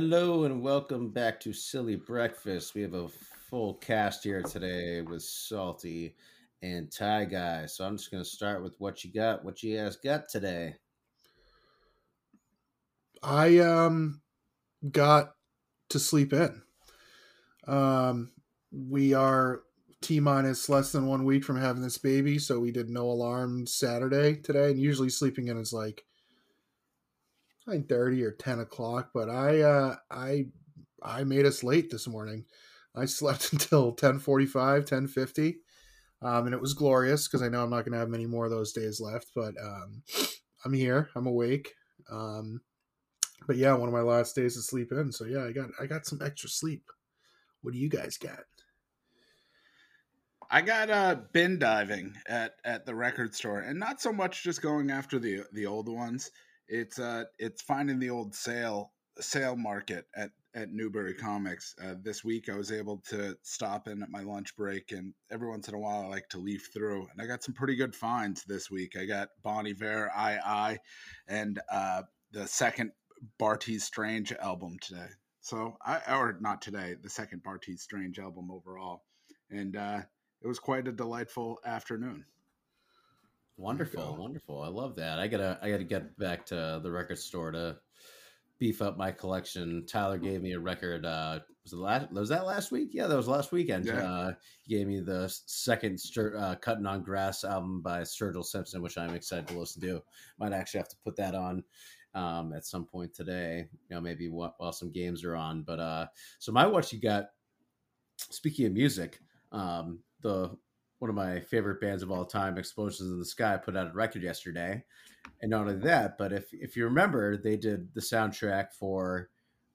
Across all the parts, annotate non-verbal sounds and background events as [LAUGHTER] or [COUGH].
Hello and welcome back to Silly Breakfast. We have a full cast here today with Salty and Ty Guy. So I'm just going to start with what you got. What you guys got today? I um got to sleep in. Um, we are t minus less than one week from having this baby, so we did no alarm Saturday today, and usually sleeping in is like nine thirty or ten o'clock. But I uh, I I made us late this morning. I slept [LAUGHS] until 1045, 1050. Um, and it was glorious because I know I'm not going to have many more of those days left, but um, [SNIFFS] I'm here. I'm awake. Um, but yeah, one of my last days to sleep in. So yeah, I got I got some extra sleep. What do you guys got? I got uh bin diving at at the record store, and not so much just going after the the old ones. It's uh it's finding the old sale sale market at at Newbury Comics. Uh, this week, I was able to stop in at my lunch break, and every once in a while, I like to leaf through. And I got some pretty good finds this week. I got Bon Iver, I I, and uh, the second Bartees Strange album today. So I or not today, the second Bartees Strange album overall, and uh, it was quite a delightful afternoon. Wonderful, wonderful. I love that. I gotta I gotta get back to the record store to beef up my collection. Tyler gave me a record. Uh, was last? Was that last week? Yeah, that was last weekend. Yeah. Uh, he gave me the second uh, "Cutting on Grass" album by Sturgill Simpson, which I'm excited to listen to. Might actually have to put that on um, at some point today. You know, maybe while, while some games are on. But uh, so my what you got. Speaking of music, um, the one of my favorite bands of all time, Explosions in the Sky, put out a record yesterday. And not only that, but if if you remember, they did the soundtrack for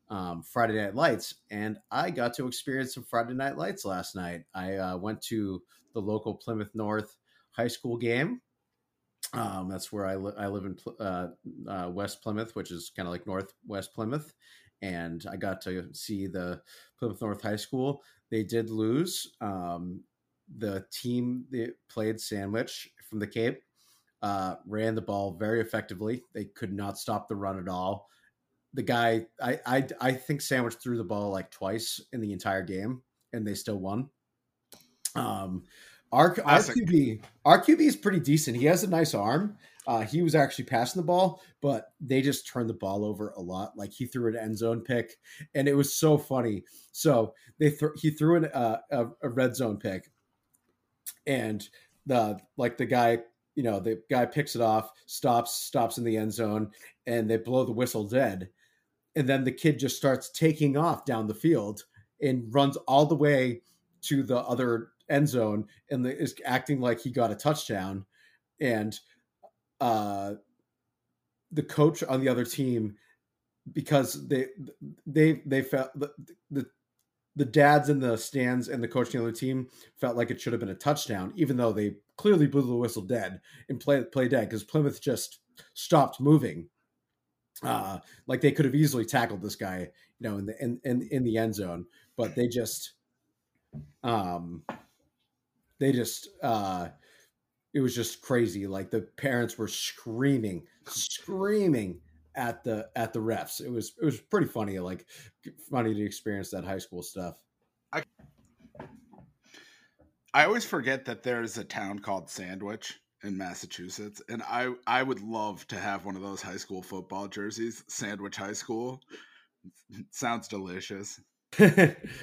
um, Friday Night Lights, and I got to experience some Friday Night Lights last night. I uh, went to the local Plymouth North high school game. Um, that's where I, li- I live in uh, uh, West Plymouth, which is kind of like Northwest Plymouth. And I got to see the Plymouth North High School. They did lose. Um, the team that played Sandwich from the Cape uh, ran the ball very effectively. They could not stop the run at all. The guy, I, I, I think Sandwich threw the ball like twice in the entire game, and they still won. Um, our, our QB, our QB is pretty decent. He has a nice arm. Uh, he was actually passing the ball, but they just turned the ball over a lot. Like he threw an end zone pick, and it was so funny. So they th- he threw an, uh, a, a red zone pick, and the like the guy you know the guy picks it off stops stops in the end zone and they blow the whistle dead. And then the kid just starts taking off down the field and runs all the way to the other end zone and is acting like he got a touchdown. And uh the coach on the other team because they they they felt the, the the dads in the stands and the coaching on the other team felt like it should have been a touchdown, even though they clearly blew the whistle dead and play play dead because Plymouth just stopped moving. Uh, like they could have easily tackled this guy, you know, in the in, in in the end zone, but they just um they just uh it was just crazy. Like the parents were screaming, screaming at the at the refs. It was it was pretty funny, like funny to experience that high school stuff. I I always forget that there's a town called Sandwich in Massachusetts, and I I would love to have one of those high school football jerseys, Sandwich High School. [LAUGHS] Sounds delicious. [LAUGHS] what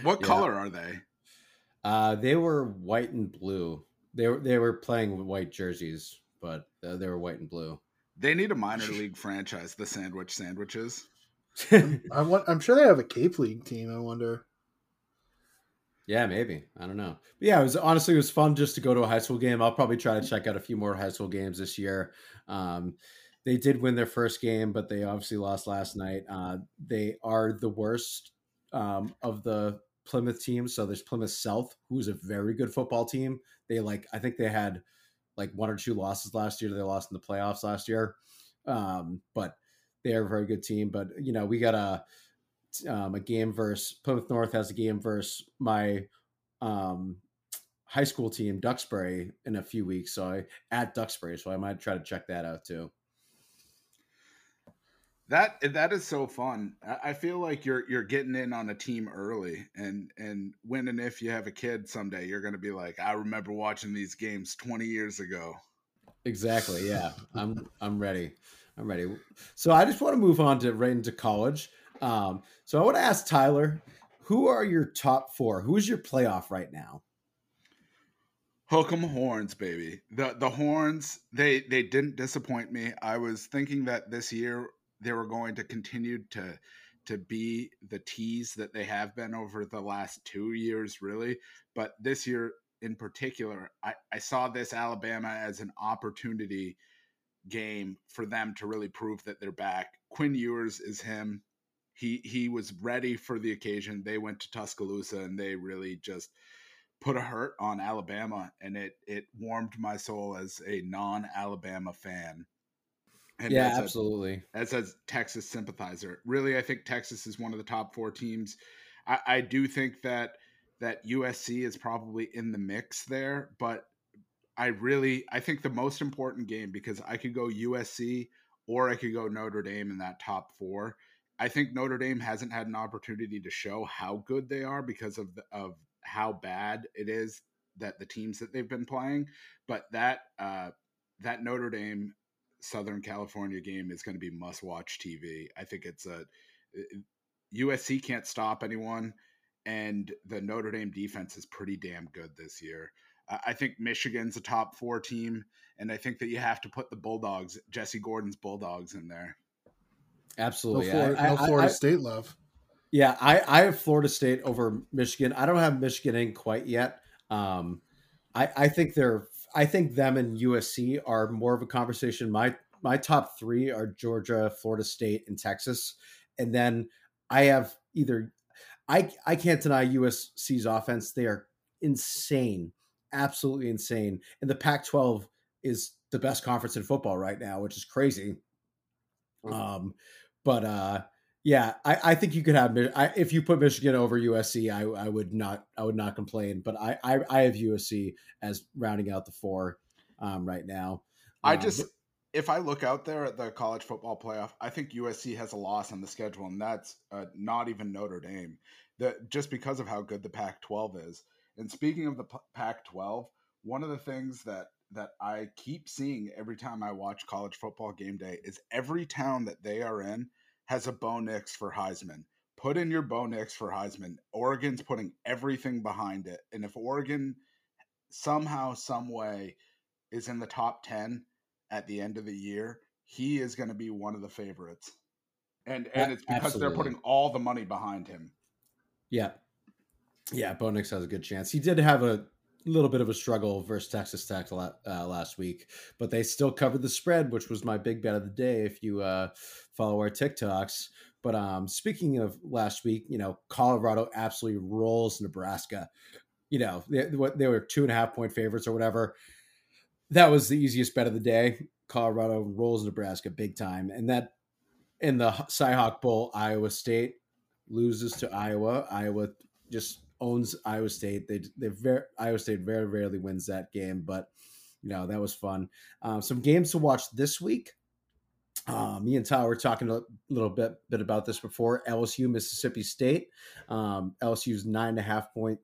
yeah. color are they? Uh, they were white and blue. They were they were playing with white jerseys, but uh, they were white and blue. They need a minor [LAUGHS] league franchise, the Sandwich Sandwiches. I'm, I want, I'm sure they have a Cape League team. I wonder. Yeah, maybe. I don't know. But yeah, it was honestly it was fun just to go to a high school game. I'll probably try to check out a few more high school games this year. Um, they did win their first game, but they obviously lost last night. Uh, they are the worst um, of the Plymouth teams. So there's Plymouth South, who's a very good football team. They like I think they had like one or two losses last year. They lost in the playoffs last year, um, but they are a very good team. But you know, we got a um, a game versus Plymouth North has a game versus my um, high school team Duxbury in a few weeks. So I at Duxbury, so I might try to check that out too. That that is so fun. I feel like you're you're getting in on a team early, and and when and if you have a kid someday, you're going to be like, I remember watching these games 20 years ago. Exactly. [LAUGHS] Yeah, I'm I'm ready. I'm ready. So I just want to move on to right into college. Um, so I want to ask Tyler, who are your top four? Who's your playoff right now? Hook 'em horns, baby. The the horns, they they didn't disappoint me. I was thinking that this year they were going to continue to to be the tease that they have been over the last two years, really. But this year in particular, I, I saw this Alabama as an opportunity game for them to really prove that they're back. Quinn Ewers is him. He he was ready for the occasion. They went to Tuscaloosa and they really just put a hurt on Alabama, and it it warmed my soul as a non-Alabama fan and yeah, as absolutely. A, as a Texas sympathizer, really, I think Texas is one of the top four teams. I, I do think that that USC is probably in the mix there, but I really I think the most important game because I could go USC or I could go Notre Dame in that top four. I think Notre Dame hasn't had an opportunity to show how good they are because of the, of how bad it is that the teams that they've been playing. But that uh, that Notre Dame Southern California game is going to be must watch TV. I think it's a USC can't stop anyone, and the Notre Dame defense is pretty damn good this year. I think Michigan's a top four team, and I think that you have to put the Bulldogs, Jesse Gordon's Bulldogs, in there. Absolutely, no Florida, I, no Florida I, State love. Yeah, I, I have Florida State over Michigan. I don't have Michigan in quite yet. Um, I, I think they're I think them and USC are more of a conversation. My my top three are Georgia, Florida State, and Texas, and then I have either I I can't deny USC's offense. They are insane, absolutely insane, and the Pac-12 is the best conference in football right now, which is crazy. Um, but uh, yeah, I, I think you could have I, if you put Michigan over USC, I, I would not I would not complain. But I I, I have USC as rounding out the four um, right now. I um, just if I look out there at the college football playoff, I think USC has a loss on the schedule, and that's uh, not even Notre Dame. That just because of how good the Pac-12 is. And speaking of the Pac-12, one of the things that that I keep seeing every time I watch college football game day is every town that they are in has a Bo Nix for Heisman. Put in your Bo Nix for Heisman. Oregon's putting everything behind it. And if Oregon somehow, some way is in the top 10 at the end of the year, he is going to be one of the favorites. And and it's because Absolutely. they're putting all the money behind him. Yeah. Yeah, Bo Nix has a good chance. He did have a little bit of a struggle versus Texas Tech uh, last week, but they still covered the spread, which was my big bet of the day. If you uh, follow our TikToks, but um, speaking of last week, you know, Colorado absolutely rolls Nebraska. You know, they, they were two and a half point favorites or whatever. That was the easiest bet of the day. Colorado rolls Nebraska big time, and that in the Cyhawk Bowl, Iowa State loses to Iowa. Iowa just owns Iowa State. They they very Iowa State very rarely wins that game, but you know that was fun. Um, some games to watch this week. Uh, me and Tyler were talking a little bit bit about this before. LSU Mississippi State. Um, LSU's nine and a half point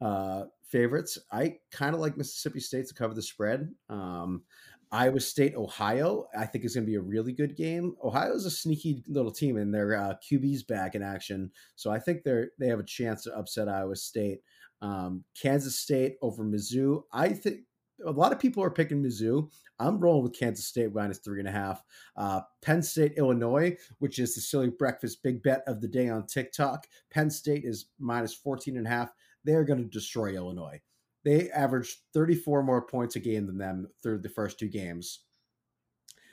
uh, favorites. I kind of like Mississippi State to cover the spread. Um, Iowa State, Ohio, I think is going to be a really good game. Ohio is a sneaky little team, and their uh, QB's back in action, so I think they're they have a chance to upset Iowa State. Um, Kansas State over Mizzou. I think a lot of people are picking Mizzou. I'm rolling with Kansas State minus three and a half. Uh, Penn State, Illinois, which is the silly breakfast big bet of the day on TikTok. Penn State is minus 14 and a half. They're going to destroy Illinois. They averaged 34 more points a game than them through the first two games.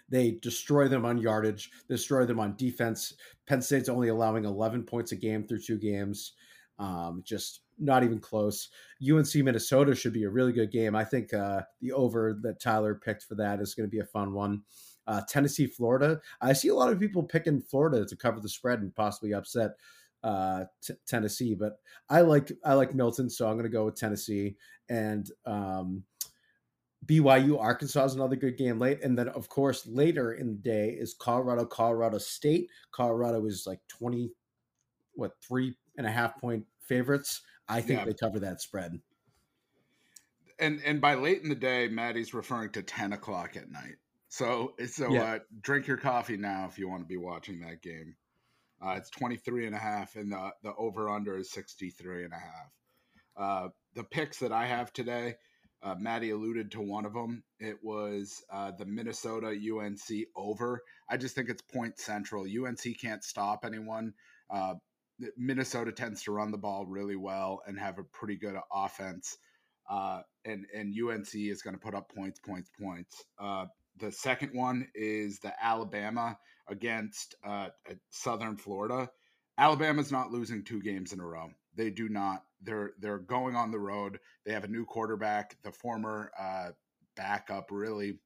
They destroy them on yardage, destroy them on defense. Penn State's only allowing 11 points a game through two games. Um, just not even close. UNC Minnesota should be a really good game. I think uh, the over that Tyler picked for that is going to be a fun one. Uh, Tennessee, Florida. I see a lot of people picking Florida to cover the spread and possibly upset uh, t- Tennessee, but I like I like Milton, so I'm going to go with Tennessee. And um, BYU Arkansas is another good game late, and then of course later in the day is Colorado Colorado State. Colorado is like twenty, what three and a half point favorites. I think yeah. they cover that spread. And and by late in the day, Maddie's referring to ten o'clock at night. So so yeah. uh, drink your coffee now if you want to be watching that game. Uh, it's 23 and a half and the, the over under is 63 and a half. Uh, the picks that I have today, uh, Maddie alluded to one of them. It was uh, the Minnesota UNC over. I just think it's point central. UNC can't stop anyone. Uh, Minnesota tends to run the ball really well and have a pretty good offense. Uh, and and UNC is going to put up points, points, points. Uh, the second one is the Alabama against uh, Southern Florida. Alabama's not losing two games in a row. They do not. They're they're going on the road. They have a new quarterback, the former uh, backup, really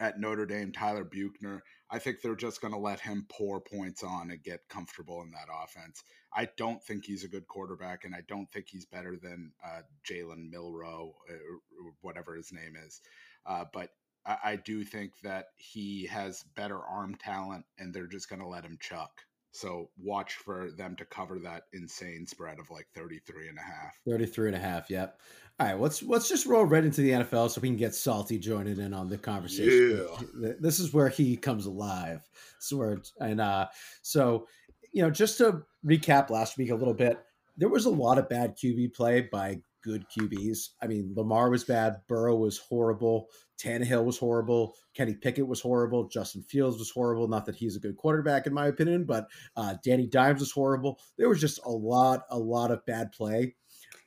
at Notre Dame, Tyler Buchner. I think they're just going to let him pour points on and get comfortable in that offense. I don't think he's a good quarterback, and I don't think he's better than uh, Jalen Milroe, or whatever his name is. Uh, but I, I do think that he has better arm talent, and they're just going to let him chuck. So watch for them to cover that insane spread of like 33 and a half. 33 and a half, yep. All right, let's let's just roll right into the NFL so we can get Salty joining in on the conversation. Yeah. This is where he comes alive. So where and uh so you know, just to recap last week a little bit, there was a lot of bad QB play by good QBs. I mean, Lamar was bad, Burrow was horrible, Tannehill was horrible, Kenny Pickett was horrible, Justin Fields was horrible. Not that he's a good quarterback in my opinion, but uh, Danny Dimes was horrible. There was just a lot, a lot of bad play.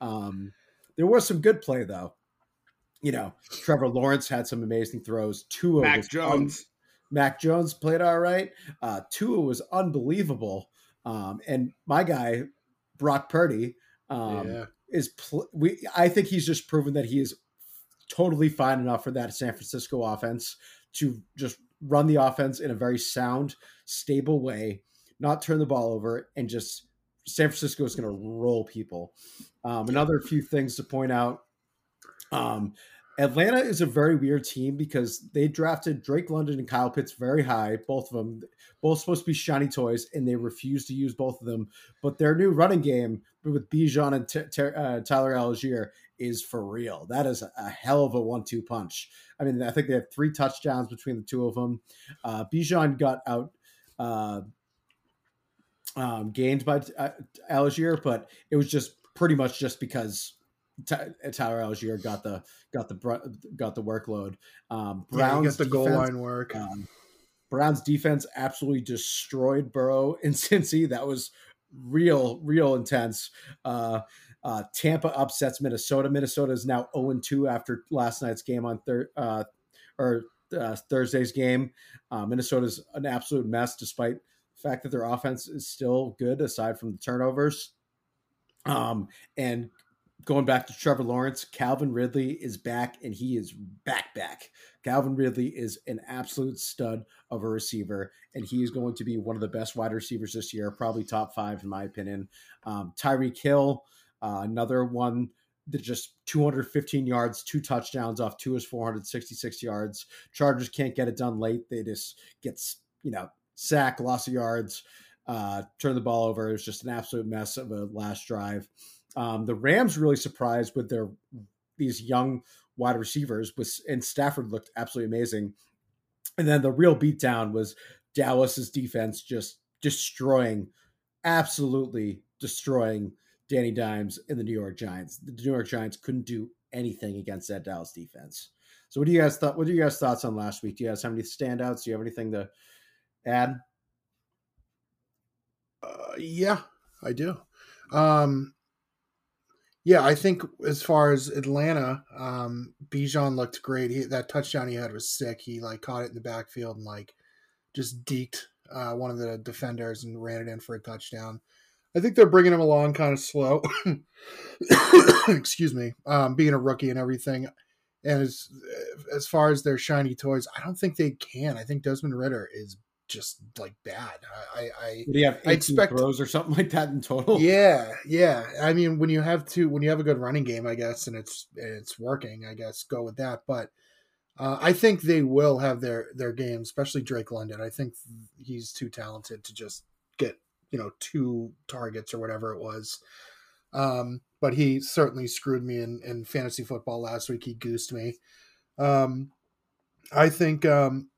Um, there was some good play though. You know, Trevor Lawrence had some amazing throws. Tua Mac Jones. Un- Mac Jones played all right. Uh, Tua was unbelievable. Um, and my guy, Brock Purdy, um, yeah is pl- we I think he's just proven that he is totally fine enough for that San Francisco offense to just run the offense in a very sound, stable way, not turn the ball over, and just San Francisco is going to roll people. Um, another few things to point out. Um, Atlanta is a very weird team because they drafted Drake London and Kyle Pitts very high, both of them, both supposed to be shiny toys, and they refused to use both of them. But their new running game with Bijan and T- T- uh, Tyler Allgeier is for real. That is a hell of a one-two punch. I mean, I think they have three touchdowns between the two of them. Uh, Bijan got out. Uh, um, gained by uh, Allgeier, but it was just pretty much just because Tyler Allgeier got the got the got the workload. Um, Browns yeah, the goal line work. Um, Browns defense absolutely destroyed Burrow [LAUGHS] in Cincy. That was real, real intense. Uh, uh, Tampa upsets Minnesota. Minnesota is now 0 2 after last night's game on third uh, or uh, Thursday's game. Uh, Minnesota's an absolute mess, despite the fact that their offense is still good aside from the turnovers. Um, and going back to Trevor Lawrence, Calvin Ridley is back and he is back back. Calvin Ridley is an absolute stud of a receiver and he is going to be one of the best wide receivers this year, probably top five in my opinion. Um, Tyreek Hill, uh, another one that just 215 yards, two touchdowns off two is 466 yards. Chargers can't get it done late. They just gets you know sack, loss of yards, uh, turn the ball over. It was just an absolute mess of a last drive. Um, the Rams really surprised with their these young wide receivers, with and Stafford looked absolutely amazing. And then the real beatdown was Dallas's defense just destroying, absolutely destroying Danny Dimes and the New York Giants. The New York Giants couldn't do anything against that Dallas defense. So, what do you guys thought? What are you guys thoughts on last week? Do you guys have any standouts? Do you have anything to add? Uh, yeah, I do. Um, yeah, I think as far as Atlanta, um, Bijan looked great. He, that touchdown he had was sick. He like caught it in the backfield and like just deked uh, one of the defenders and ran it in for a touchdown. I think they're bringing him along kind of slow. [COUGHS] Excuse me, um, being a rookie and everything. And as as far as their shiny toys, I don't think they can. I think Desmond Ridder is just like bad. I I have I expect- throws or something [LAUGHS] like that in total? yeah yeah. I mean, when you have to when you have a good running game, I guess, and it's and it's working, I guess go with that. But uh, I think they will have their their game, especially Drake London. I think he's too talented to just get you know two targets or whatever it was. Um, but he certainly screwed me in, in fantasy football last week. He goosed me. Um, I think um,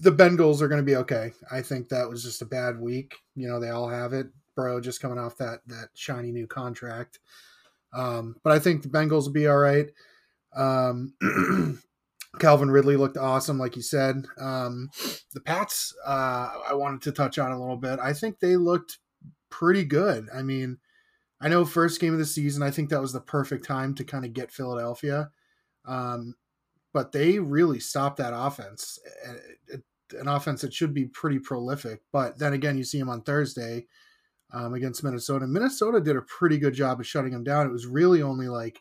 the Bengals are going to be okay. I think that was just a bad week. You know, they all have it. Bro, just coming off that that shiny new contract. Um, but I think the Bengals will be all right. Um, [CLEARS THROAT] Calvin Ridley looked awesome, like you said. Um, the Pats, uh, I wanted to touch on a little bit. I think they looked pretty good. I mean, I know first game of the season, I think that was the perfect time to kind of get Philadelphia. Um, but they really stopped that offense. It- it- An offense that should be pretty prolific. But then again, you see him on Thursday um, against Minnesota. Minnesota did a pretty good job of shutting him down. It was really only like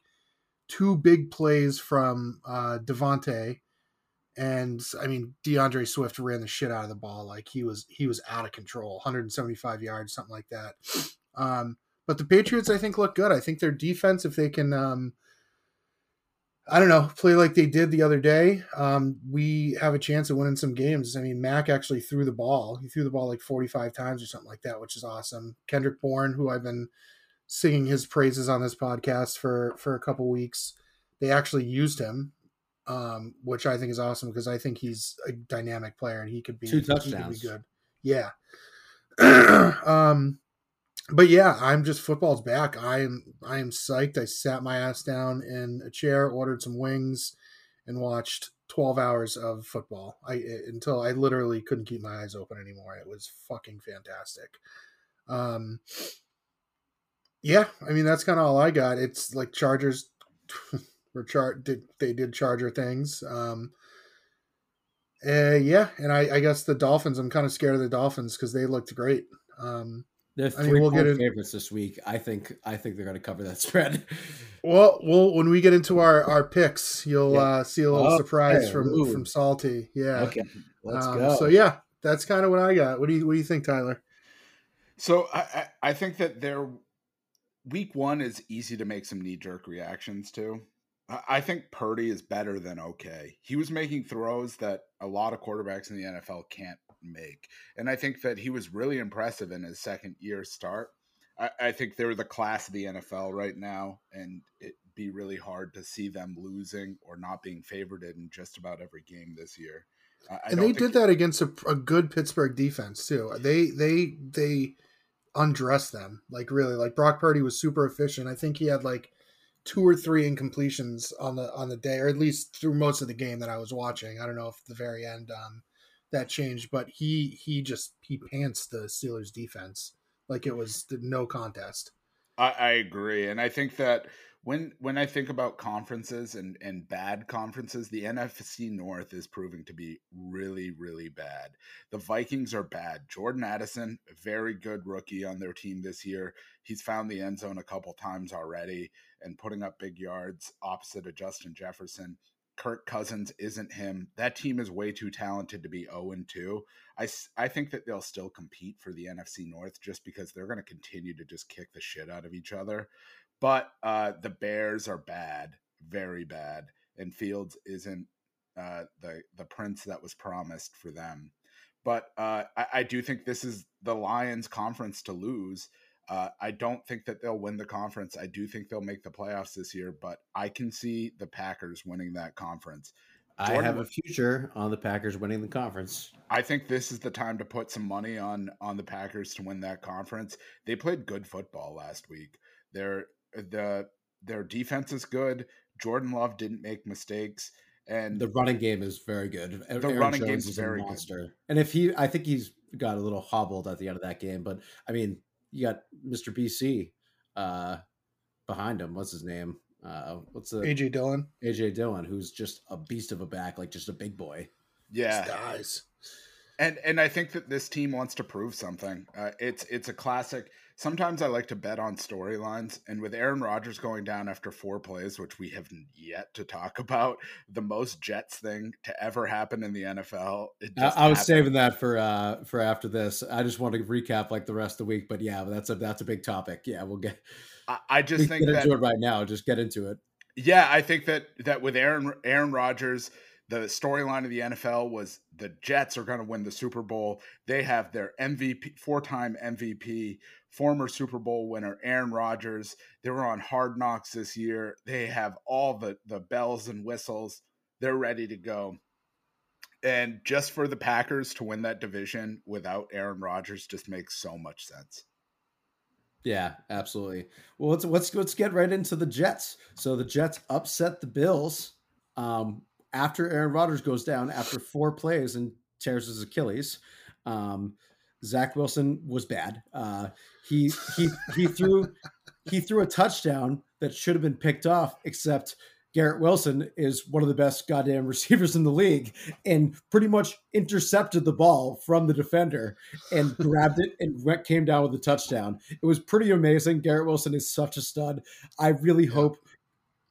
two big plays from uh, DeVonta. And I mean, D'Andre Swift ran the shit out of the ball. Like he was, he was out of control, 175 yards, something like that. Um, but the Patriots, I think, look good. I think their defense, if they can, um, I don't know, play like they did the other day, um, we have a chance of winning some games. I mean, Mac actually threw the ball. He threw the ball like 45 times or something like that, which is awesome. Kendrick Bourne, who I've been singing his praises on this podcast for for a couple weeks, they actually used him, um, which I think is awesome because I think he's a dynamic player and he could be Two he could touchdowns. be good. Yeah. [CLEARS THROAT] um, but yeah, I'm just football's back. I am I am psyched. I sat my ass down in a chair, ordered some wings, and watched 12 hours of football. I until I literally couldn't keep my eyes open anymore. It was fucking fantastic. Um yeah, I mean that's kind of all I got. It's like Chargers [LAUGHS] were char did they did Charger things. Um uh, yeah, and I, I guess the Dolphins. I'm kind of scared of the Dolphins because they looked great. Um, They're I mean, we'll point get in- favorites this week. I think I think they're going to cover that [LAUGHS] spread. Well, well, when we get into our our picks, you'll Yeah. uh, see a little Okay, surprise from ooh. from Salty. Yeah. Okay, let's Um, go. So yeah, that's kind of what I got. What do you What do you think, Tyler? So I, I, I think that their week one is easy to make some knee jerk reactions to. I, I think Purdy is better than okay. He was making throws that a lot of quarterbacks in the NFL can't make. And I think that he was really impressive in his second year start. I, I think they're the class of the NFL right now, and it'd be really hard to see them losing or not being favored in just about every game this year. And they did that against a, a good Pittsburgh defense too. They they they undressed them like really. Like Brock Purdy was super efficient. I think he had like two or three incompletions on the on the day, or at least through most of the game that I was watching. I don't know if the very end um, that changed, but he he just he pants the Steelers defense like it was no contest. I, I agree, and I think that when when I think about conferences and and bad conferences, the NFC North is proving to be really really bad. The Vikings are bad. Jordan Addison, very good rookie on their team this year. He's found the end zone a couple times already and putting up big yards opposite of Justin Jefferson. Kirk Cousins isn't him. That team is way too talented to be 0 2. I, I think that they'll still compete for the NFC North just because they're going to continue to just kick the shit out of each other. But uh, the Bears are bad, very bad, and Fields isn't uh, the the prince that was promised for them. But uh, I, I do think this is the Lions' conference to lose. Uh, I don't think that they'll win the conference. I do think they'll make the playoffs this year, but I can see the Packers winning that conference. I Jordan- have a future on the Packers winning the conference. I think this is the time to put some money on on the Packers to win that conference. They played good football last week. Their the their defense is good. Jordan Love didn't make mistakes, and The running game is very good. The Aaron running game's is very good. And if he, I think he's got a little hobbled at the end of that game, but I mean, you got Mr. BC uh, behind him. What's his name? Uh, what's the AJ Dillon, AJ Dillon, who's just a beast of a back, like just a big boy. yeah, guys. And and I think that this team wants to prove something. Uh, it's it's a classic. Sometimes I like to bet on storylines, and with Aaron Rodgers going down after four plays, which we have yet to talk [LAUGHS] about, the most Jets thing to ever happen in the NFL. I, I, was saving that for uh for after this. I just want to recap like the rest of the week, but yeah, that's a that's a big topic. Yeah, we'll get. I, I just think get that, into it right now. Just get into it. Yeah, I think that that with Aaron Aaron Rodgers the storyline of the NFL was the Jets are going to win the Super Bowl. They have their MVP, four time MVP, former Super Bowl winner, Aaron Rodgers. They were on hard knocks this year. They have all the, the bells and whistles. They're ready to go. And just for the Packers to win that division without Aaron Rodgers just makes so much sense. Yeah, absolutely. Well, let's let's let's get right into the Jets. So the Jets upset the Bills. Um, after Aaron Rodgers goes down after four plays and tears his Achilles. Um, Zach Wilson was bad. Uh, he he he threw he threw a touchdown that should have been picked off, except Garrett Wilson is one of the best goddamn receivers in the league and pretty much intercepted the ball from the defender and grabbed it and went, came down with a touchdown. It was pretty amazing. Garrett Wilson is such a stud. I really hope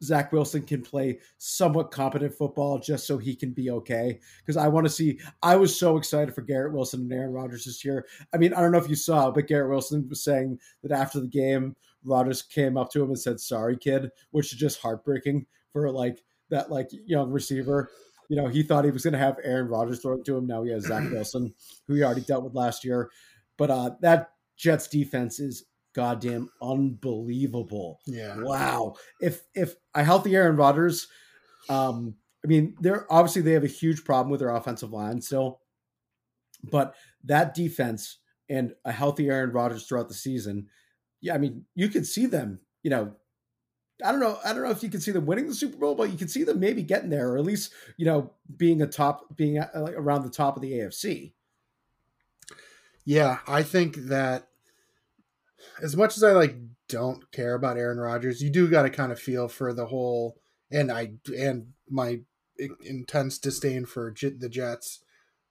Zach Wilson can play somewhat competent football just so he can be okay. Because I want to see, I was so excited for Garrett Wilson and Aaron Rodgers this year. I mean, I don't know if you saw, but Garrett Wilson was saying that after the game, Rodgers came up to him and said, sorry, kid, which is just heartbreaking for like that, like young receiver. You know, he thought he was going to have Aaron Rodgers throwing to him. Now he has Zach [CLEARS THROAT] Wilson, who he already dealt with last year. But uh, that Jets defense is goddamn unbelievable. Yeah. Wow. If if a healthy Aaron Rodgers, um, I mean, they're obviously they have a huge problem with their offensive line still, but that defense and a healthy Aaron Rodgers throughout the season, yeah, I mean, you could see them, you know. I don't know. I don't know if you can see them winning the Super Bowl, but you can see them maybe getting there, or at least you know being a top, being around the top of the AFC. Yeah, I think that as much as I like don't care about Aaron Rodgers, you do got to kind of feel for the whole and I and my intense disdain for the Jets.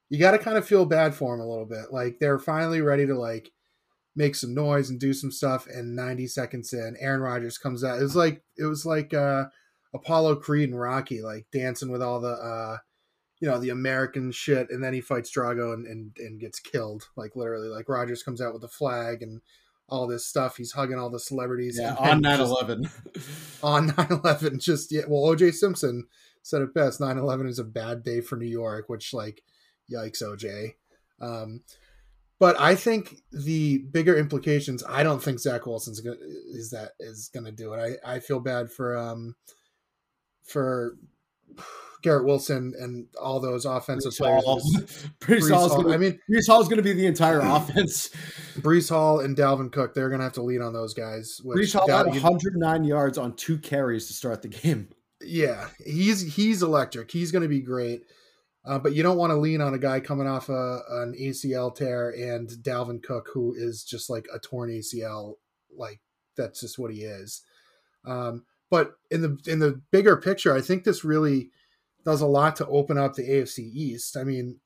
You got to kind of feel bad for him a little bit. Like they're finally ready to like make some noise and do some stuff and 90 seconds in Aaron Rodgers comes out. It was like it was like uh Apollo Creed and Rocky like dancing with all the uh you know the American shit and then he fights Drago and, and, and gets killed like literally like Rodgers comes out with the flag and all this stuff. He's hugging all the celebrities. Yeah, on 9 11. [LAUGHS] On 9 11. Just, yeah. Well, OJ Simpson said it best 9 11 is a bad day for New York, which, like, yikes, OJ. Um, but I think the bigger implications, I don't think Zach Wilson's gonna is that is gonna do it. I, I feel bad for um for Garrett Wilson and all those offensive Breece players. Hall. [LAUGHS] Breece, Breece Hall. I mean, Breece Hall is going to be the entire [CLEARS THROAT] offense. Breece Hall and Dalvin Cook, they're going to have to lean on those guys. Breece Hall had 109 yards on two carries to start the game. Yeah, he's he's electric. He's going to be great. Uh, but you don't want to lean on a guy coming off a, an ACL tear and Dalvin Cook, who is just like a torn ACL. Like that's just what he is. Um, but in the in the bigger picture, I think this really does a lot to open up the AFC East. I mean,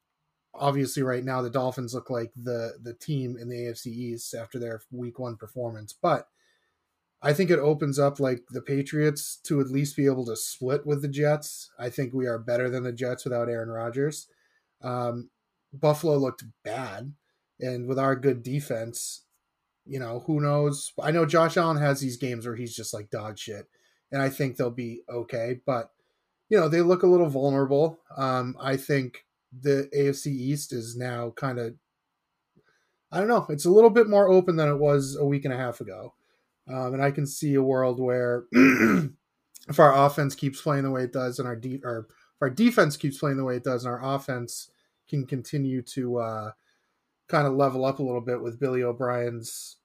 obviously right now the Dolphins look like the the team in the AFC East after their week 1 performance, but I think it opens up like the Patriots to at least be able to split with the Jets. I think we are better than the Jets without Aaron Rodgers. Um, Buffalo looked bad, and with our good defense, you know, who knows? I know Josh Allen has these games where he's just like dog shit, and I think they'll be okay. But you know, they look a little vulnerable. Um, I think the AFC East is now kind of, I don't know, it's a little bit more open than it was a week and a half ago. Um, and I can see a world where [CLEARS THROAT] if our offense keeps playing the way it does and our, or if our defense keeps playing the way it does and our offense can continue to uh, kind of level up a little bit with Billy O'Brien's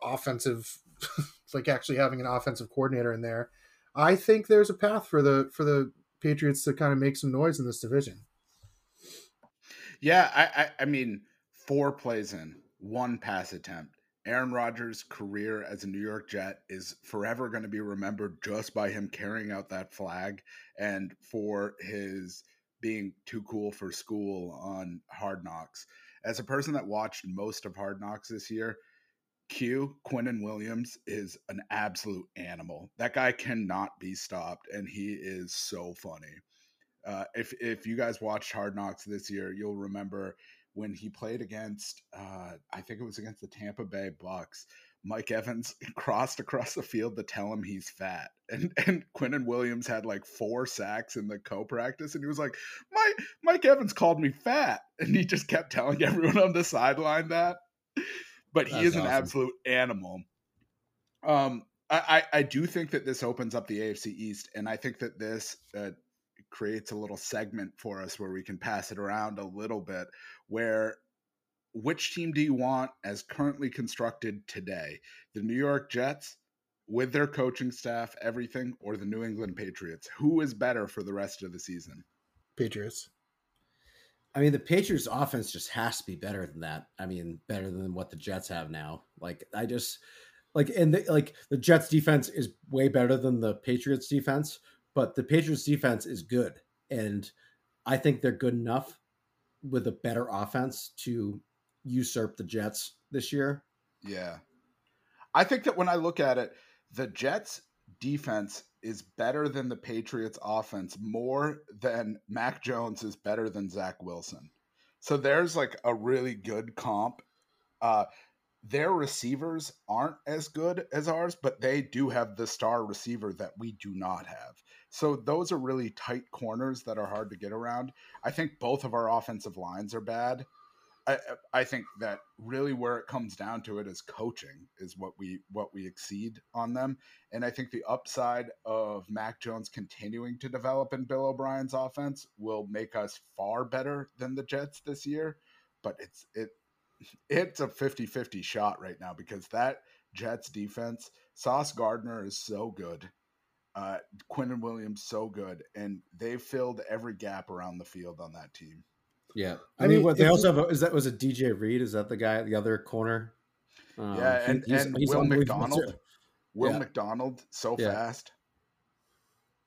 offensive, [LAUGHS] like actually having an offensive coordinator in there I think there's a path for the for the Patriots to kind of make some noise in this division. Yeah, I, I, I mean, four plays in, one pass attempt. Aaron Rodgers' career as a New York Jet is forever going to be remembered just by him carrying out that flag and for his being too cool for school on Hard Knocks. As a person that watched most of Hard Knocks this year, Q, Quinnen Williams, is an absolute animal. That guy cannot be stopped, and he is so funny. Uh, if if you guys watched Hard Knocks this year, you'll remember when he played against, uh, I think it was against the Tampa Bay Bucks. Mike Evans [LAUGHS] crossed across the field to tell him he's fat, [LAUGHS] and and Quinnen Williams had like four sacks in the co-practice, and he was like, "My Mike Evans called me fat," [LAUGHS] and he just kept telling everyone on the sideline that but he That's is an awesome. absolute animal. Um, I, I do think that this opens up the AFC East, and I think that this uh, creates a little segment for us where we can pass it around a little bit. Where which team do you want as currently constructed today? The New York Jets with their coaching staff, everything, or the New England Patriots? Who is better for the rest of the season? Patriots. I mean, the Patriots offense just has to be better than that. I mean, better than what the Jets have now. Like, I just like, and the, like the Jets defense is way better than the Patriots defense, but the Patriots defense is good, and I think they're good enough with a better offense to usurp the Jets this year. Yeah, I think that when I look at it, the Jets defense is better than the Patriots offense more than Mac Jones is better than Zach Wilson. So there's like a really good comp. Uh, their receivers aren't as good as ours, but they do have the star receiver that we do not have. So those are really tight corners that are hard to get around. I think both of our offensive lines are bad. I, think that really where it comes down to it is coaching is what we what we exceed on them, and I think the upside of Mac Jones continuing to develop in Bill O'Brien's offense will make us far better than the Jets this year. But it's it [LAUGHS] it's a 50-50 shot right now because that Jets defense, Sauce Gardner is so good. Uh, and Williams so good, and they've filled every gap around the field on that team. Yeah, I, I mean, mean, what they also have a, is that was a DJ Reed? Is that the guy at the other corner? Um, yeah, and, he's, and he's Will McDonald. Will yeah. McDonald so yeah. fast.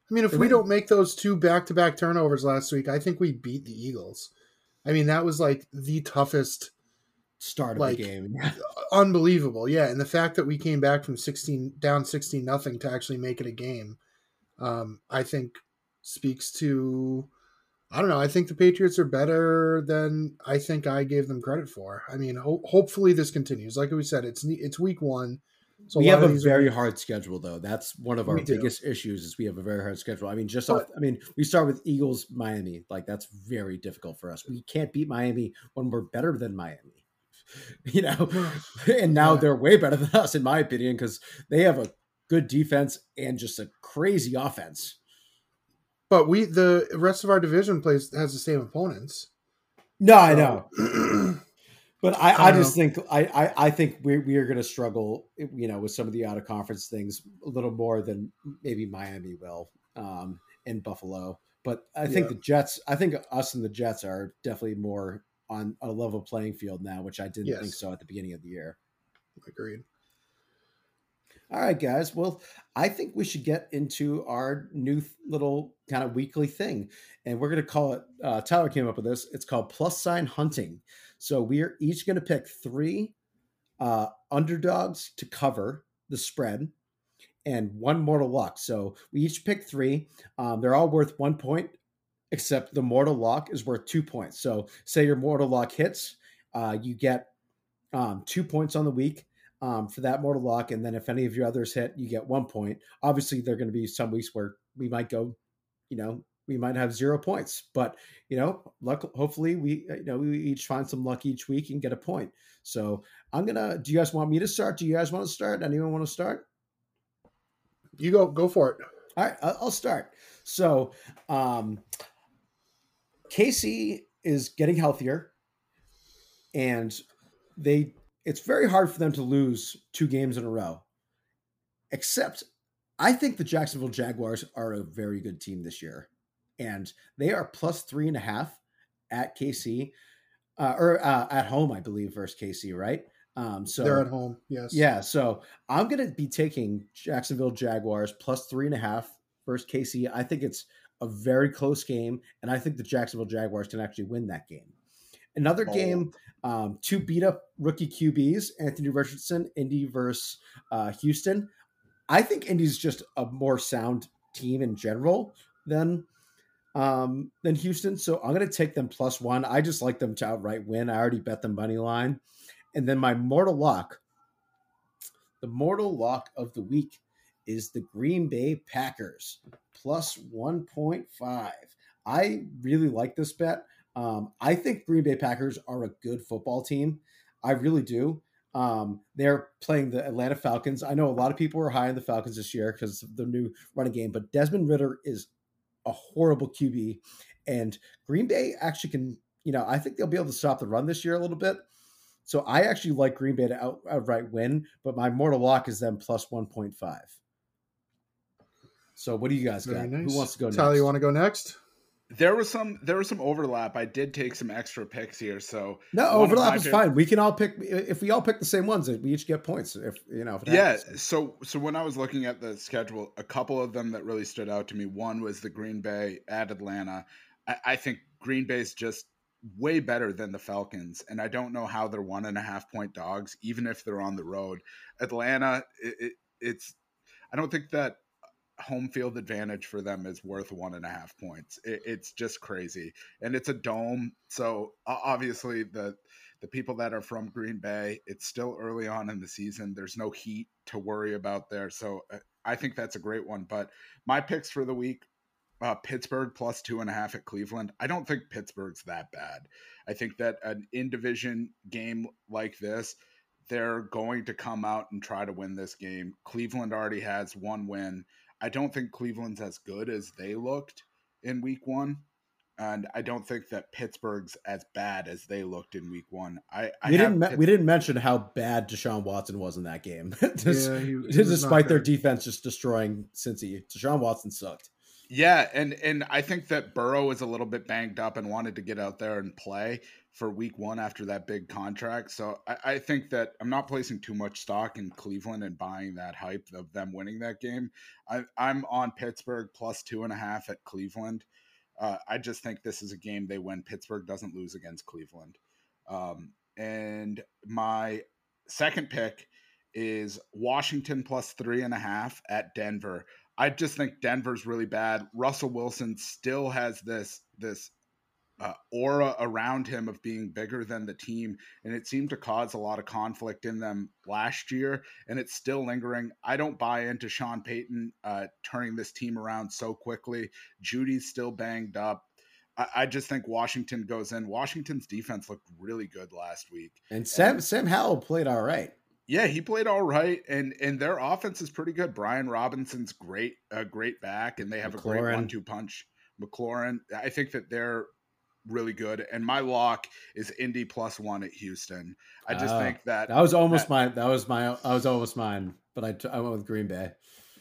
I mean, if we don't make those two back-to-back turnovers last week, I think we beat the Eagles. I mean, that was like the toughest start of like, the game. [LAUGHS] unbelievable, yeah. And the fact that we came back from sixteen down sixteen nothing to actually make it a game, um, I think speaks to I don't know. I think the Patriots are better than I think I gave them credit for. I mean, ho- hopefully this continues. Like we said, it's it's week one. So we have a very are... hard schedule, though. That's one of our biggest issues. Is we have a very hard schedule. I mean, just but, off. I mean, we start with Eagles, Miami. Like that's very difficult for us. We can't beat Miami when we're better than Miami. [LAUGHS] You know, [LAUGHS] and now yeah. they're way better than us, in my opinion, because they have a good defense and just a crazy offense. But we the rest of our division plays has the same opponents. No, so. I know. [CLEARS THROAT] but I, I, I just know. think I, I, I think we we are going to struggle, you know, with some of the out of conference things a little more than maybe Miami will, um, in Buffalo. But I think yeah. the Jets, I think us and the Jets are definitely more on a level playing field now, which I didn't yes. think so at the beginning of the year. Agreed. All right, guys. Well, I think we should get into our new little kind of weekly thing. And we're going to call it, uh, Tyler came up with this. It's called plus sign hunting. So we are each going to pick three uh, underdogs to cover the spread and one mortal lock. So we each pick three. Um, they're all worth one point, except the mortal lock is worth two points. So say your mortal lock hits, uh, you get um, two points on the week um, for that mortal lock. And then if any of your others hit, you get one point. Obviously, there are going to be some weeks where we might go, you know, we might have zero points, but you know, luck. Hopefully, we you know we each find some luck each week and get a point. So I'm gonna. Do you guys want me to start? Do you guys want to start? Anyone want to start? You go. Go for it. All right, I'll start. So, um, KC is getting healthier, and they it's very hard for them to lose two games in a row. Except, I think the Jacksonville Jaguars are a very good team this year, and they are plus three and a half at KC, uh, or uh, at home, I believe, versus KC, right? Um, so they're at home, yes. Yeah, so I'm going to be taking Jacksonville Jaguars plus three and a half versus KC. I think it's a very close game, and I think the Jacksonville Jaguars can actually win that game. Another Bold. game, um, two beat up rookie QBs, Anthony Richardson, Indy versus uh, Houston. I think Indy's just a more sound team in general than um, than Houston. So I'm going to take them plus one. I just like them to outright win. I already bet them money line. And then my mortal lock, the mortal lock of the week is the Green Bay Packers plus 1.5. I really like this bet. Um, I think Green Bay Packers are a good football team. I really do. Um, they're playing the Atlanta Falcons. I know a lot of people are high on the Falcons this year because of the new running game, but Desmond Ridder is a horrible QB, and Green Bay actually can. You know, I think they'll be able to stop the run this year a little bit. So I actually like Green Bay to out, outright win, but my mortal lock is them plus one point five. So what do you guys Very got? nice. Who wants to go next? Tyler, next? you want to go next? There was some there was some overlap. I did take some extra picks here, so No, overlap is fine. We can all pick if we all pick the same ones. We each get points. If you know, if yeah. happens. So so when I was looking at the schedule, a couple of them that really stood out to me. One was the Green Bay at Atlanta. I, I think Green Bay's just way better than the Falcons, and I don't know how they're one and a half point dogs, even if they're on the road. Atlanta, it, it, it's I don't think that home field advantage for them is worth one and a half points. It, it's just crazy, and it's a dome, so obviously the the people that are from Green Bay, it's still early on in the season. There's no heat to worry about there, so uh, I think that's a great one. But my picks for the week. Uh, Pittsburgh plus two and a half at Cleveland. I don't think Pittsburgh's that bad. I think that an in division game like this, they're going to come out and try to win this game. Cleveland already has one win. I don't think Cleveland's as good as they looked in week one. And I don't think that Pittsburgh's as bad as they looked in week one. I, I we didn't me- we didn't mention how bad Deshaun Watson was in that game. Just- [LAUGHS] Yeah, he- he despite their defense just destroying Cincy, Deshaun Watson sucked. Yeah, and and I think that Burrow was a little bit banged up and wanted to get out there and play for week one after that big contract. So I, I think that I'm not placing too much stock in Cleveland and buying that hype of them winning that game. I, I'm on Pittsburgh plus two and a half at Cleveland. Uh, I just think this is a game they win. Pittsburgh doesn't lose against Cleveland. Um, and my second pick is Washington plus three and a half at Denver. I just think Denver's really bad. Russell Wilson still has this this uh, aura around him of being bigger than the team, and it seemed to cause a lot of conflict in them last year, and it's still lingering. I don't buy into Sean Payton uh, turning this team around so quickly. Jeudy's still banged up. I, I just think Washington goes in. Washington's defense looked really good last week. And Sam Sam Howell played all right. Yeah, he played all right, and and their offense is pretty good. Brian Robinson's great, a great back, and they have a great one-two punch. McLaurin, I think that they're really good. And my lock is Indy plus one at Houston. I just Oh, think that That was almost that- my that was my I was almost mine, but I I went with Green Bay.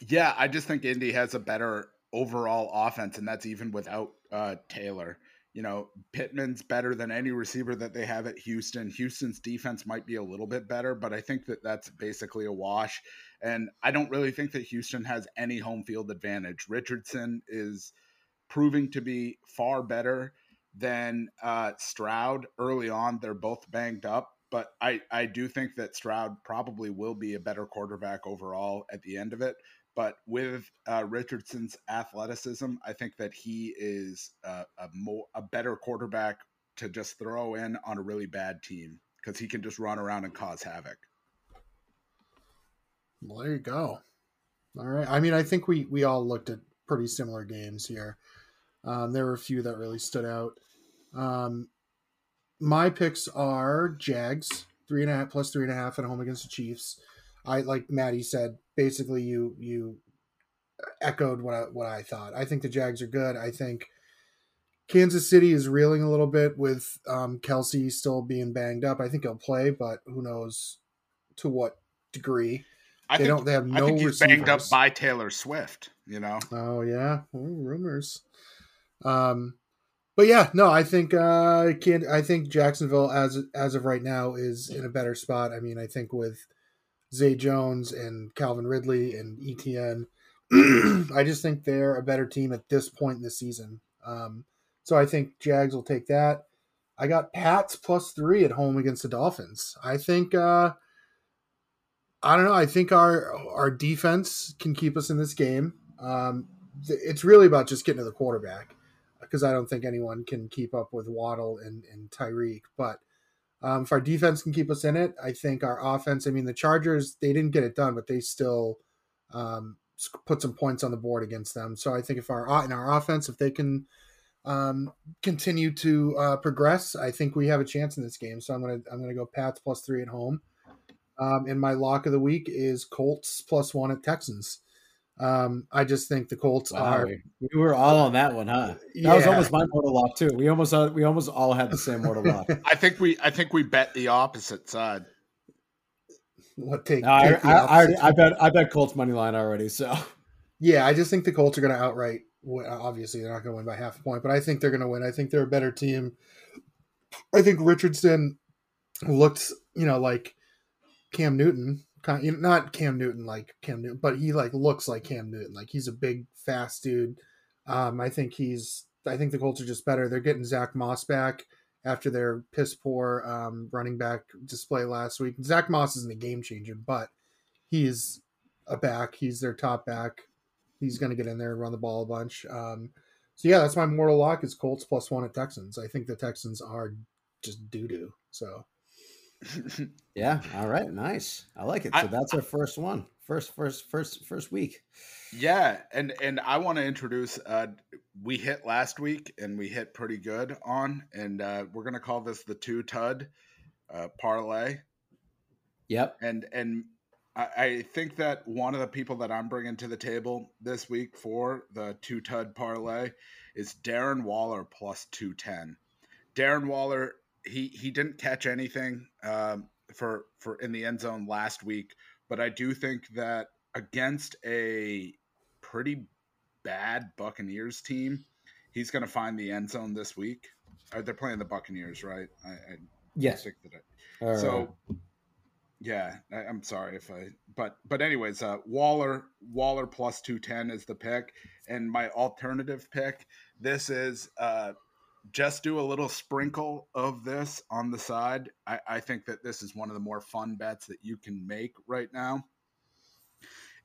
Yeah, I just think Indy has a better overall offense, and that's even without uh, Taylor. You know, Pittman's better than any receiver that they have at Houston. Houston's defense might be a little bit better, but I think that that's basically a wash. And I don't really think that Houston has any home field advantage. Richardson is proving to be far better than uh, Stroud early on. They're both banged up, but I, I do think that Stroud probably will be a better quarterback overall at the end of it. But with uh, Richardson's athleticism, I think that he is uh, a more a better quarterback to just throw in on a really bad team because he can just run around and cause havoc. Well, there you go. All right. I mean, I think we we all looked at pretty similar games here. Um, there were a few that really stood out. Um, my picks are Jags three and a half plus three and a half at home against the Chiefs. I like Maddie said. Basically, you you echoed what I, what I thought. I think the Jags are good. I think Kansas City is reeling a little bit with um, Kelce still being banged up. I think he'll play, but who knows to what degree. I they think, don't. They have no. I think he's receivers. banged up by Taylor Swift. You know, Oh yeah, rumors. Um, but yeah, no, I think uh, can I think Jacksonville as as of right now is in a better spot. I mean, I think with Zay Jones and Calvin Ridley and ETN, [CLEARS THROAT] I just think they're a better team at this point in the season. Um, so I think Jags will take that. I got Pats plus three at home against the Dolphins. I think uh, I don't know. I think our our defense can keep us in this game. Um, it's really about just getting to the quarterback because I don't think anyone can keep up with Waddle and, and Tyreek. But um, if our defense can keep us in it, I think our offense. I mean, the Chargers they didn't get it done, but they still um, put some points on the board against them. So I think if our in our offense, if they can um, continue to uh, progress, I think we have a chance in this game. So I'm gonna I'm gonna go Pats plus three at home. Um, and my lock of the week is Colts plus one at Texans. Um, I just think the Colts Wow, are. we, we were all on that one, huh? That Yeah. was almost my mortal lock too. We almost uh, we almost all had the same mortal lock. [LAUGHS] I think we I think we bet the opposite side. What take? No, I, take the I, I, already, I bet I bet Colts money line already. So Yeah, I just think the Colts are going to outright. win. Obviously, they're not going to win by half a point, but I think they're going to win. I think they're a better team. I think Richardson looked, you know, like Cam Newton. Kind know, not Cam Newton like Cam Newton, but he like looks like Cam Newton. Like he's a big, fast dude. Um, I think he's. I think the Colts are just better. They're getting Zach Moss back after their piss poor um, running back display last week. Zach Moss isn't a game changer, but he's a back. He's their top back. He's going to get in there and run the ball a bunch. Um, so yeah, that's my mortal lock is Colts plus one at Texans. I think the Texans are just doo doo. So yeah, all right, nice. I like it. So I- that's our first one. First, first, first, first week. Yeah, and and I want to introduce. Uh, we hit last week, and we hit pretty good on, and uh, we're gonna call this the two tud uh, parlay. Yep. And and I, I think that one of the people that I'm bringing to the table this week for the two tud parlay is Darren Waller plus two ten. Darren Waller, he he didn't catch anything um, for for in the end zone last week, but I do think that against a pretty bad Buccaneers team, he's going to find the end zone this week. Uh, they're playing the Buccaneers, right? I, I Yes. think that. I, right. so yeah, I, I'm sorry if I, but but anyways, uh, Waller Waller plus two ten is the pick, and my alternative pick. This is uh, just do a little sprinkle of this on the side. I, I think that this is one of the more fun bets that you can make right now.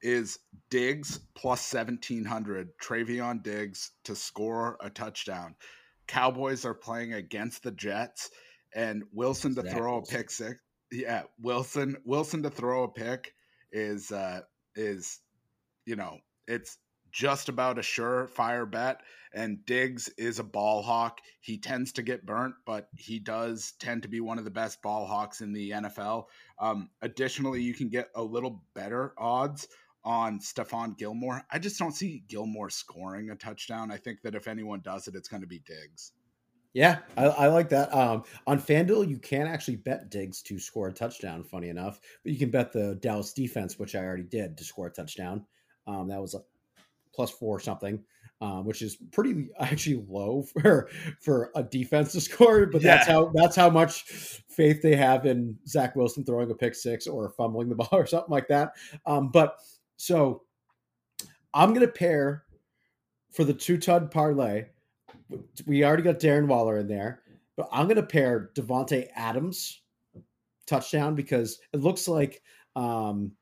Is Diggs plus seventeen hundred Trevon Diggs to score a touchdown? Cowboys are playing against the Jets, and Wilson to throw a pick six yeah, Wilson Wilson to throw a pick is uh is you know, it's just about a surefire bet and Diggs is a ball hawk. He tends to get burnt, but he does tend to be one of the best ball hawks in the NFL. Um additionally, you can get a little better odds on Stephon Gilmore. I just don't see Gilmore scoring a touchdown. I think that if anyone does it, it's going to be Diggs. Yeah, I, I like that. Um, on FanDuel, you can actually bet Diggs to score a touchdown. Funny enough, but you can bet the Dallas defense, which I already did, to score a touchdown. Um, that was plus four something, um, which is pretty [LAUGHS] actually low for for a defense to [LAUGHS] score. But that's how that's how much faith they have in Zach Wilson throwing a pick six or fumbling the [LAUGHS] ball or something like that. Um, but so I'm gonna pair for the two tud parlay we already got Darren Waller in there, but I'm going to pair Davante Adams touchdown because it looks like um,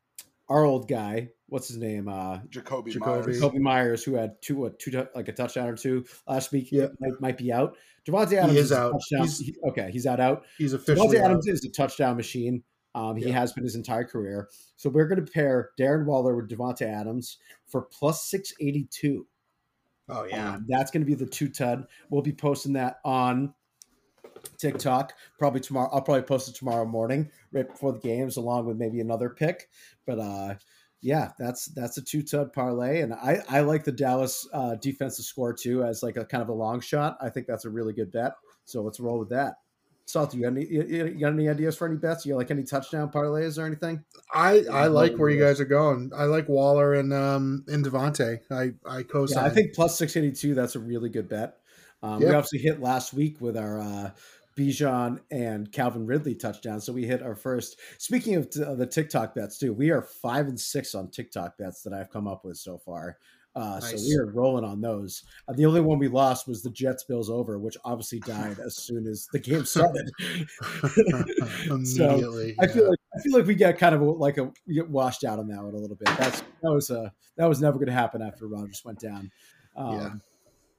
our old guy, what's his name, uh, Jakobi, Jakobi. Meyers. Kobe Meyers, who had two, what, two, like a touchdown or two last week, Yeah. might, might be out. Davante Adams is a out. He's- he- okay, he's out. Out. he's officially Davante out. Adams is a touchdown machine. Um, he Yeah. has been his entire career. So we're going to pair Darren Waller with Davante Adams for plus 682. Oh yeah, Um, that's going to be the two tud. We'll be posting that on TikTok probably tomorrow. I'll probably post it tomorrow morning, right before the games, along with maybe another pick. But uh, yeah, that's that's a two tud parlay, and I I like the Dallas uh, defensive score too as like a kind of a long shot. I think that's a really good bet. So let's roll with that. Salt, you got any you, you got any ideas for any bets? You like any touchdown parlays or anything? I I like where you guys are going. I like Waller and um and Davante. I I co Yeah, I think plus six eighty two. That's a really good bet. Um, We obviously hit last week with our uh, Bijan and Calvin Ridley touchdowns. So we hit our first. Speaking of t- the TikTok bets too, we are five and six on TikTok bets that I've come up with so far. Uh, nice. So we are rolling on those. Uh, the only one we lost was the Jets Bills over, which obviously died as soon as the game started. [LAUGHS] [LAUGHS] so yeah. I feel like I feel like we get kind of like a get washed out on that one a little bit. That's that was uh that was never going to happen after Rodgers went down. Um, yeah.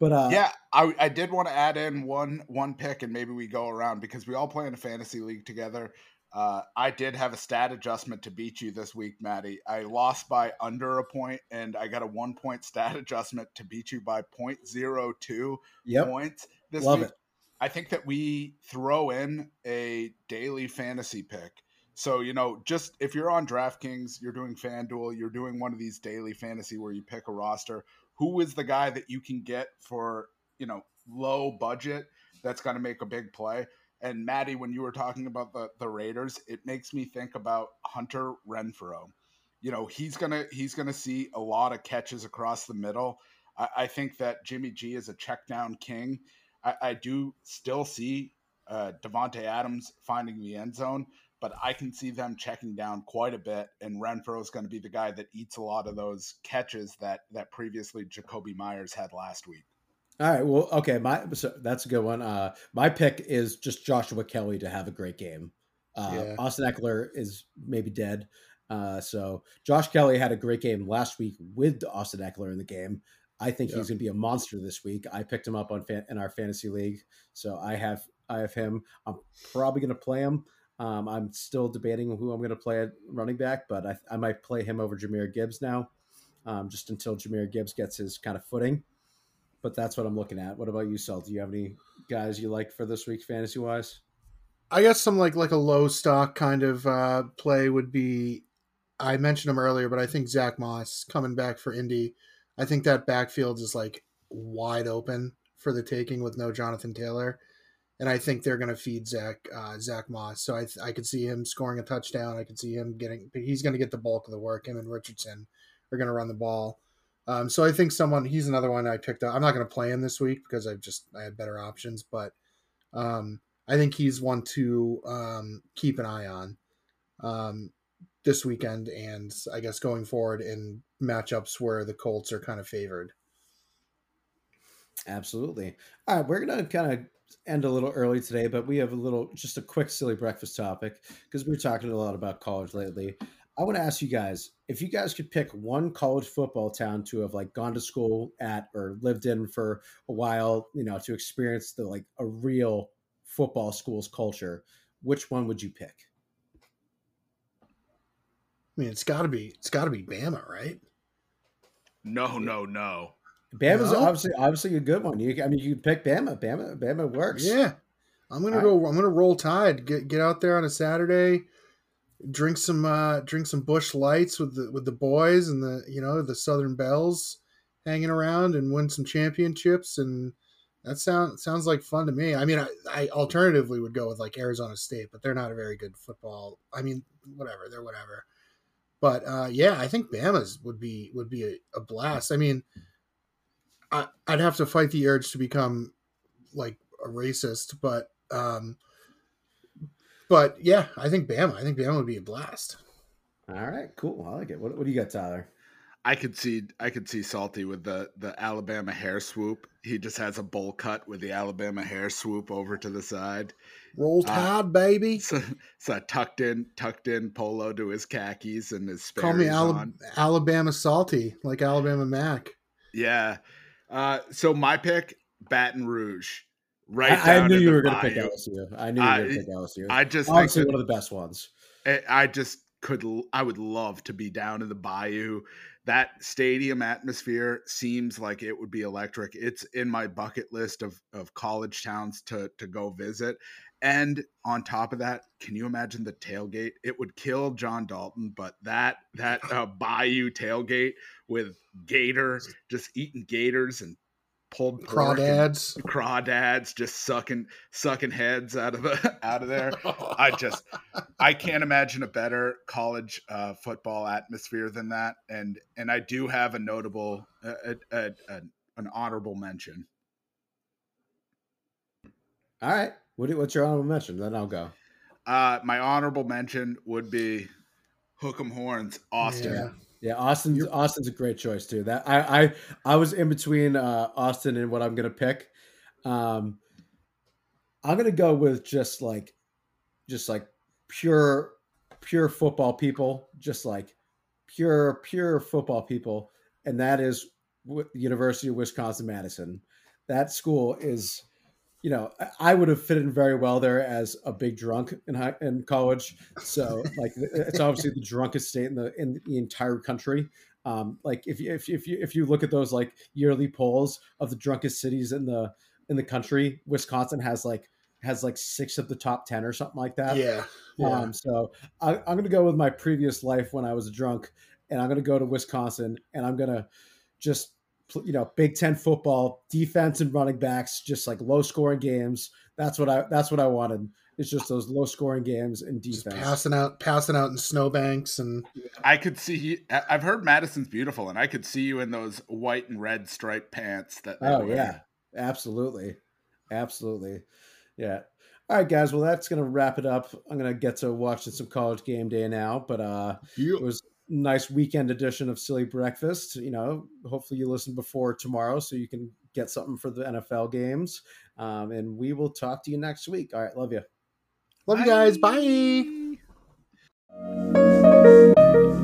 But uh, yeah, I, I did want to add in one one pick, and maybe we go around because we all play in a fantasy league together. Uh, I did have a stat adjustment to beat you this week, Maddie. I lost by under a point, and I got a one point stat [LAUGHS] adjustment to beat you by 0.02 yep. points this Love week. It. I think that we throw in a daily fantasy pick. So, you know, just if you're on DraftKings, you're doing FanDuel, you're doing one of these daily fantasy where you pick a roster, who is the guy that you can get for, you know, low budget that's going to make a big play? And Maddie, when you were talking about the, the Raiders, it makes me think about Hunter Renfrow. You know, he's gonna he's gonna see a lot of catches across the middle. I, I think that Jimmy G is a check down king. I, I do still see uh, Davante Adams finding the end zone, but I can see them checking down quite a bit, and Renfrow is going to be the guy that eats a lot of those catches that that previously Jakobi Meyers had last week. All right. Well, okay. My so that's a good one. Uh, my pick is just Joshua Kelley to have a great game. Uh, yeah. Austin Ekeler is maybe dead. Uh, so Josh Kelley had a great game last week with Austin Ekeler in the game. I think he's going to be a monster this week. I picked him up on fan, in our fantasy league, so I have I have him. I'm probably going to play him. Um, I'm still debating who I'm going to play at running back, but I, I might play him over Jahmyr Gibbs now, um, just until Jahmyr Gibbs gets his kind of footing but that's what I'm looking at. What about you, Salt? Do you have any guys you like for this week, fantasy wise? I guess some like like a low stock kind of uh, play would be. I mentioned him earlier, but I think Zach Moss coming back for Indy. I think that backfield is like wide open for the taking with no Jonathan Taylor, and I think they're going to feed Zach uh, Zach Moss. So I I could see him scoring a touchdown. I could see him getting. He's going to get the bulk of the work. Him and Richardson are going to run the ball. Um, so I think someone he's another one I picked up. I'm not going to play him this week because I've just I have better options, but um, I think he's one to um, keep an eye on um, this weekend, and I guess going forward in matchups where the Colts are kind of favored. Absolutely. All right, we're gonna kind of end a little early today, but we have a little just a quick silly breakfast topic because we're talking a lot about college lately. I want to ask you guys if you guys could pick one college football town to have like gone to school at or lived in for a while, you know, to experience the like a real football school's culture, which one would you pick? I mean, it's got to be it's got to be Bama, right? No, no, no. Bama's no? obviously obviously a good one. You, I mean, you pick Bama. Bama, Bama works. Yeah, I'm gonna go. I'm gonna roll Tide. Get get out there on a Saturday drink some uh, drink some Busch Lights with the with the boys and the you know the Southern Bells hanging around and win some championships and that sounds sounds like fun to me. I mean, I, I alternatively would go with like Arizona State, but they're not a very good football. I mean, whatever, they're whatever. But uh, yeah, I think Bama's would be would be a, a blast. I mean, I, I'd have to fight the urge to become like a racist, but um, but yeah, I think Bama. I think Bama would be a blast. All right, cool. I like it. What, what do you got, Tyler? I could see I could see Salty with the the Alabama hair swoop. He just has a bowl cut with the Alabama hair swoop over to the side. Roll uh, Tide, uh, baby. [LAUGHS] So, so tucked in tucked in polo to his khakis and his Call me Ala- Alabama Salty, like Alabama Mac. Yeah. Uh, so my pick, Baton Rouge. Right. I, I knew you were going to pick LSU. I knew you were going to pick LSU. I just honestly one of the best ones. I just could. I would love to be down in the bayou. That stadium atmosphere seems like it would be electric. It's in my bucket list of of college towns to to go visit. And on top of that, can you imagine the tailgate? It would kill John Dalton, but that that [LAUGHS] uh, bayou tailgate with gator just eating gators and pulled crawdads, crawdads, just sucking sucking heads out of the [LAUGHS] out of there. I just I [LAUGHS] can't imagine a better college uh, football atmosphere than that. And and I do have a notable a, a, a, an honorable mention. All right. What do, what's your honorable mention? Then I'll go. Uh, my honorable mention would be Hook'em Horns, Austin. Yeah. Yeah, Austin's You're, Austin's a great choice too. That I I I was in between uh, Austin and what I'm gonna pick. Um, I'm gonna go with just like, just like pure, pure football people, just like pure, pure football people, and that is University of Wisconsin Madison. That school is you know, I would have fit in very well there as a big drunk in high, in college. So like, it's obviously the drunkest state in the in the entire country. Um, like if you, if you, if you if you look at those like yearly polls of the drunkest cities in the in the country, Wisconsin has like has like six of the top ten or something like that. Yeah. yeah. Um, so I, I'm going to go with my previous life when I was a drunk, and I'm going to go to Wisconsin, and I'm going to just you know Big Ten football defense and running backs, just like low scoring games. That's what I that's what I wanted. It's just those low scoring games and defense. Just passing out, passing out in snowbanks, and I could see. I've heard Madison's beautiful, and I could see you in those white and red striped pants. That oh yeah, absolutely, absolutely, yeah. All right, guys. Well, that's gonna wrap it up. I'm gonna get to watching some college game day now, but uh, yeah. it was nice weekend edition of Silly Breakfast. You know, hopefully you listen before tomorrow so you can get something for the NFL games. Um, and we will talk to you next week. All right, love you. Love Bye. you guys. Bye.